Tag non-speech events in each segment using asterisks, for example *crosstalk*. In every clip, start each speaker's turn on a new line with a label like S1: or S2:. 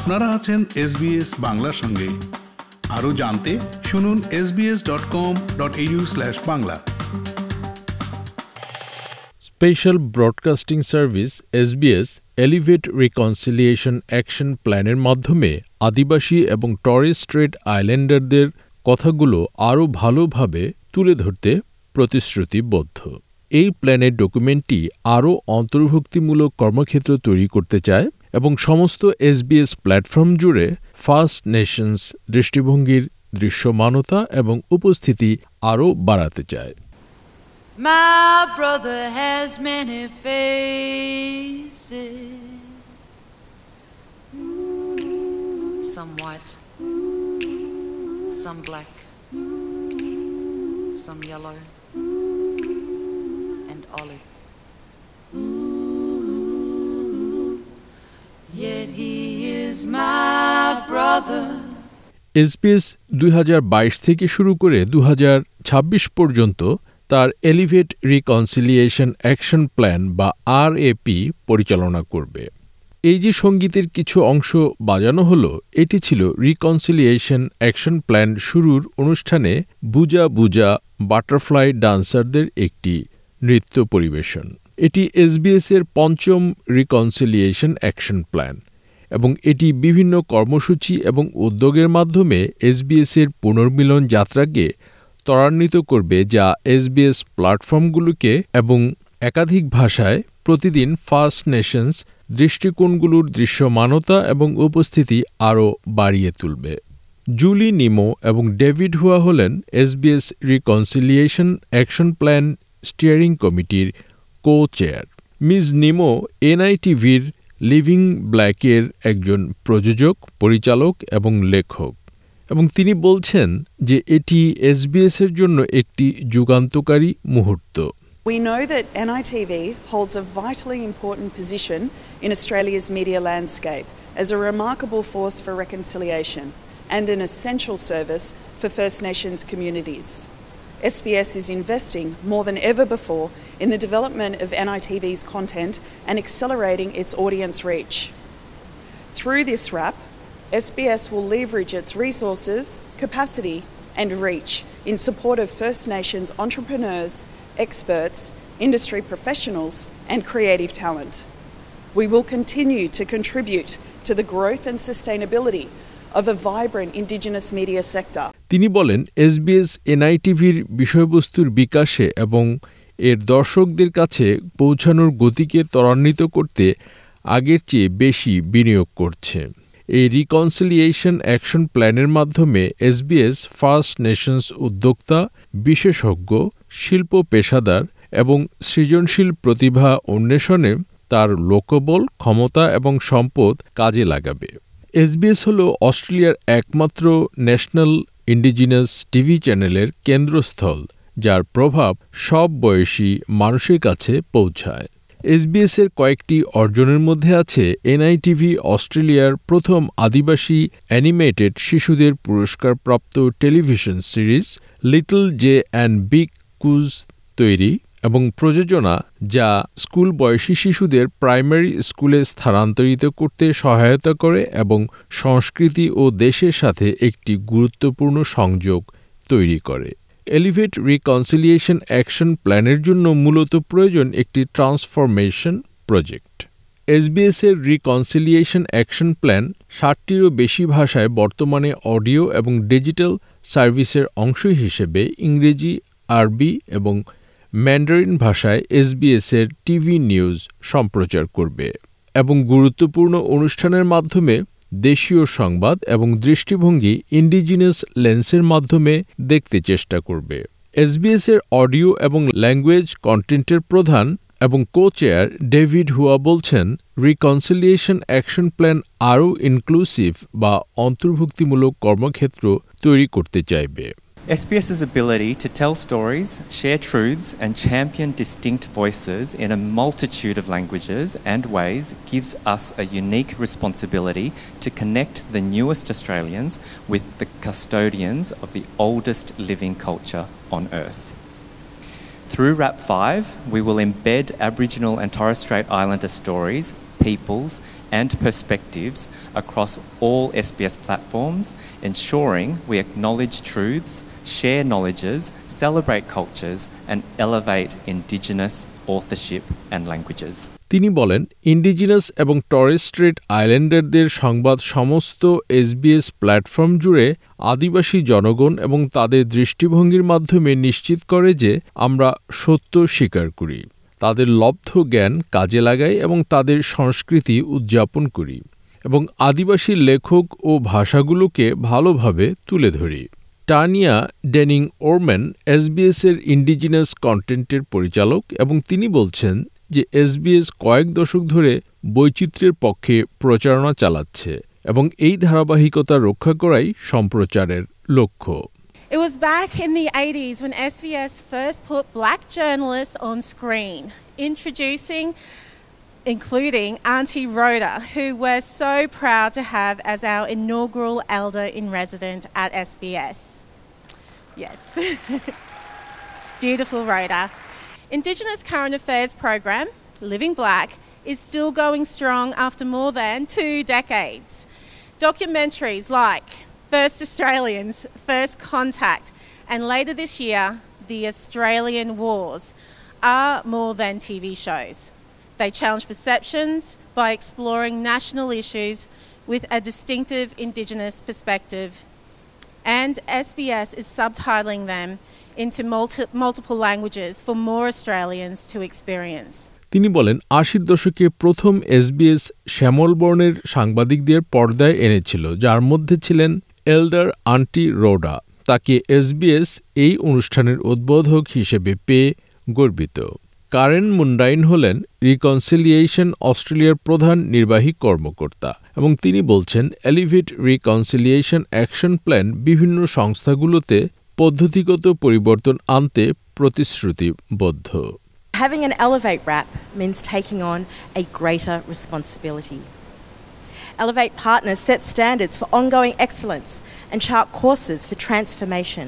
S1: আপনারা আছেন এসবিএস বাংলার সঙ্গে। আরও জানতে শুনুন SBS dot com dot slash Bangla.
S2: Special broadcasting service SBS elevate reconciliation action প্ল্যানের মাধ্যমে আদিবাসী এবং টরেস স্ট্রেট আইল্যান্ডারদের কথাগুলো আরও ভালোভাবে তুলে ধরতে প্রতিশ্রুতিবদ্ধ। এই প্ল্যানের ডকুমেন্টটি আরও অন্তর্ভুক্তিমূলক কর্মক্ষেত্র তৈরি করতে চায় এবং সমস্ত এসবিএস প্ল্যাটফর্ম জুড়ে ফার্স্ট নেশনস দৃষ্টিভঙ্গির দৃশ্যমানতা এবং উপস্থিতি আরও বাড়াতে চায়
S3: My brother has many faces. Some white, some black, some yellow, and olive. SBS দুই
S2: হাজার বাইশ থেকে শুরু করে দু হাজার ছাব্বিশ পর্যন্ত তার এলিভেট রিকনসিলিয়েশন অ্যাকশন প্ল্যান বা আরএপি পরিচালনা করবে। এই যে সঙ্গীতের কিছু অংশ বাজানো হলো, এটি ছিল রিকনসিলিয়েশন অ্যাকশন প্ল্যান শুরুর অনুষ্ঠানে বুজা বুজা বাটারফ্লাই ডান্সারদের একটি নৃত্য পরিবেশন। এটি এসবিএস এর পঞ্চম রিকনসিলিয়েশন অ্যাকশন প্ল্যান এবং এটি বিভিন্ন কর্মসূচি এবং উদ্যোগের মাধ্যমে এসবিএস এর পুনর্মিলন যাত্রাকে ত্বরান্বিত করবে, যা এসবিএস প্ল্যাটফর্মগুলোকে এবং একাধিক ভাষায় প্রতিদিন ফার্স্ট নেশনস দৃষ্টিকোণগুলোর দৃশ্যমানতা এবং উপস্থিতি আরও বাড়িয়ে তুলবে। জুলি নিমো এবং ডেভিড হুয়া হলেন SBS reconciliation action plan steering কমিটির কো চেয়ার মিস নিমো এনআইটিভির লিভিং ব্ল্যাকের একজন প্রযোজক পরিচালক এবং লেখক এবং তিনি বলছেন যে এটি এসবিএস এর জন্য একটি যুগান্তকারী মুহূর্ত
S4: We know that NITV holds a vitally important position in Australia's media landscape as a remarkable force for reconciliation and an essential service for First Nations communities. SBS is investing more than ever before in the development of NITV's content and accelerating its audience reach. Through this wrap, SBS will leverage its resources, capacity, and reach in support of First Nations entrepreneurs, experts, industry professionals, and creative talent. We will continue to contribute to the growth and sustainability of a vibrant Indigenous media sector.
S2: তিনি বলেন SBS এনআইটিভির বিষয়বস্তুর বিকাশে এবং এর দর্শকদের কাছে পৌঁছানোর গতিকে ত্বরান্বিত করতে আগের চেয়ে বেশি বিনিয়োগ করছে। এই রিকনসিলিয়েশন অ্যাকশন প্ল্যানের মাধ্যমে এসবিএস ফার্স্ট নেশনস উদ্যোক্তা, বিশেষজ্ঞ, শিল্প পেশাদার এবং সৃজনশীল প্রতিভা অন্বেষণে তার লোকবল, ক্ষমতা এবং সম্পদ কাজে লাগাবে। এসবিএস হল অস্ট্রেলিয়ার একমাত্র ন্যাশনাল ইন্ডিজিনাস টিভি চ্যানেলের কেন্দ্রস্থল, যার প্রভাব সব বয়সী মানুষের কাছে পৌঁছায়। এসবিএসের কয়েকটি অর্জনের মধ্যে আছে এনআইটিভি অস্ট্রেলিয়ার প্রথম আদিবাসী অ্যানিমেটেড শিশুদের পুরস্কারপ্রাপ্ত television series little J and big cuz তৈরি। এবং প্রযোজনা যা স্কুল বয়সী শিশুদের প্রাইমারি স্কুলে স্থানান্তরিত করতে সহায়তা করে এবং সংস্কৃতি ও দেশের সাথে একটি গুরুত্বপূর্ণ সংযোগ তৈরি করে। এলিভেট রিকনসিলিয়েশন অ্যাকশন প্ল্যানের জন্য মূলত প্রয়োজন একটি ট্রান্সফরমেশন প্রজেক্ট। এসবিএস এর রিকনসিলিয়েশন অ্যাকশন প্ল্যান ষাটটিরও বেশি ভাষায় বর্তমানে অডিও এবং ডিজিটাল সার্ভিসের অংশ হিসেবে ইংরেজি, আরবি এবং ম্যান্ডারিন ভাষায় এসবিএস এর টিভি নিউজ সম্প্রচার করবে এবং গুরুত্বপূর্ণ অনুষ্ঠানের মাধ্যমে দেশীয় সংবাদ এবং দৃষ্টিভঙ্গি ইন্ডিজিনাস লেন্সের মাধ্যমে দেখতে চেষ্টা করবে। এসবিএস এর অডিও এবং ল্যাঙ্গুয়েজ কন্টেন্টের প্রধান এবং কো চেয়ার ডেভিড হুয়া বলছেন রিকনসিলিয়েশন অ্যাকশন প্ল্যান আরও ইনক্লুসিভ বা অন্তর্ভুক্তিমূলক কর্মক্ষেত্র তৈরি করতে চাইবে।
S5: SBS's ability to tell stories, share truths, and champion distinct voices in a multitude of languages and ways gives us a unique responsibility to connect the newest Australians with the custodians of the oldest living culture on earth. Through RAP 5, we will embed Aboriginal and Torres Strait Islander stories peoples, and perspectives across all SBS platforms, ensuring we acknowledge truths, share knowledges, celebrate cultures, and elevate Indigenous authorship and languages.
S2: তিনি বলেন indigenous এবং Torres straight আইল্যান্ডারদের সংবাদ সমস্ত SBS platform জুড়ে আদিবাসী জনগণ এবং তাদের দৃষ্টিভঙ্গির মাধ্যমে নিশ্চিত করে যে আমরা সত্য স্বীকার করি তাদের লব্ধ জ্ঞান কাজে লাগাই এবং তাদের সংস্কৃতি উদযাপন করি এবং আদিবাসী লেখক ও ভাষাগুলোকে ভালোভাবে তুলে ধরি। টানিয়া ডেনিং ওরম্যান এসবিএসের ইন্ডিজিনাস কন্টেন্টের পরিচালক এবং তিনি বলছেন যে এসবিএস কয়েক দশক ধরে বৈচিত্র্যের পক্ষে প্রচারণা চালাচ্ছে এবং এই ধারাবাহিকতা রক্ষা করাই সম্প্রচারের লক্ষ্য।
S6: It was back in the 80s when SBS first put black journalists on screen, introducing, including Auntie Rhoda, who we're so proud to have as our inaugural elder in resident at SBS. Yes. *laughs* Beautiful Rhoda. Indigenous Current Affairs program, Living Black, is still going strong after more than two decades. Documentaries like First Australians, First Contact, and later this year, The Australian Wars, are more than TV shows. They challenge perceptions by exploring national issues with a distinctive Indigenous perspective. And SBS is subtitling them into multi- multiple languages for more Australians to experience.
S2: তিনি বলেন আশির দশকে প্রথম SBS শ্যামলবর্ণের সাংবাদিকদের পর্দায় এনেছিল যার মধ্যে ছিলেন এল্ডার আন্টি রোডা তাকে এসবিএস এই অনুষ্ঠানের উদ্বোধক হিসেবে পেয়ে গর্বিত কারেন মুন্ডাইন হলেন রিকনসিলিয়েশন অস্ট্রেলিয়ার প্রধান নির্বাহী কর্মকর্তা এবং তিনি বলছেন, এলিভেট রিকনসিলিয়েশন অ্যাকশন প্ল্যান বিভিন্ন সংস্থাগুলোতে পদ্ধতিগত পরিবর্তন আনতে প্রতিশ্রুতিবদ্ধ
S7: Having an Elevate wrap means taking on a greater responsibility. Elevate partners set standards for ongoing excellence and chart courses for transformation.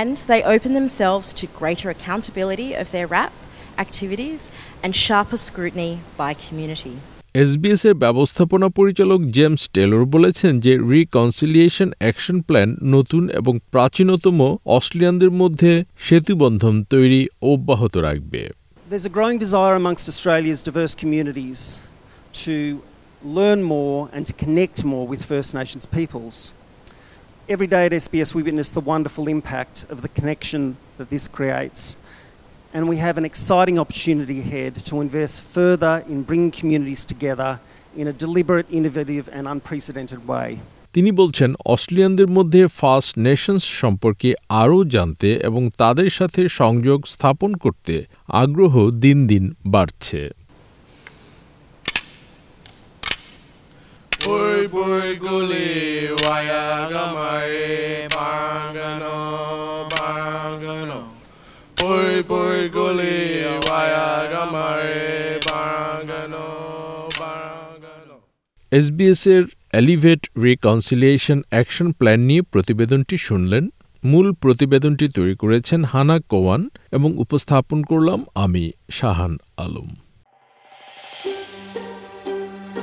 S7: And they open themselves to greater accountability of their RAP activities and sharper scrutiny by community.
S2: SBS এর ব্যবস্থাপনা পরিচালক James Taylor বলেছেন যে reconciliation action plan নতুন এবং প্রাচীনতম অস্ট্রেলিয়ানদের মধ্যে সেতুবন্ধন তৈরি অব্যাহত রাখবে
S8: There's a growing desire amongst Australia's diverse communities to learn more and to connect more with First Nations peoples. Every day at SBS, we witness the wonderful impact of the connection that this creates. And we have an exciting opportunity ahead to invest further in bringing communities together in a deliberate, innovative, and unprecedented way.
S2: তিনি বলছেন অস্ট্রেলিয়ানদের মধ্যে first Nations সম্পর্কে আরও জানতে এবং তাদের সাথে সংযোগ স্থাপন করতে আগ্রহ দিন দিন বাড়ছে
S9: Pui pui guli waya gamare bangano bangano. Pui pui guli waya gamare bangano bangano.
S2: SBS এর এলিভেট রিকনসিলিয়েশন অ্যাকশন প্ল্যান নিয়ে প্রতিবেদনটি শুনলেন মূল প্রতিবেদনটি তৈরি করেছেন হানা কোয়ান এবং উপস্থাপন করলাম আমি শাহান আলম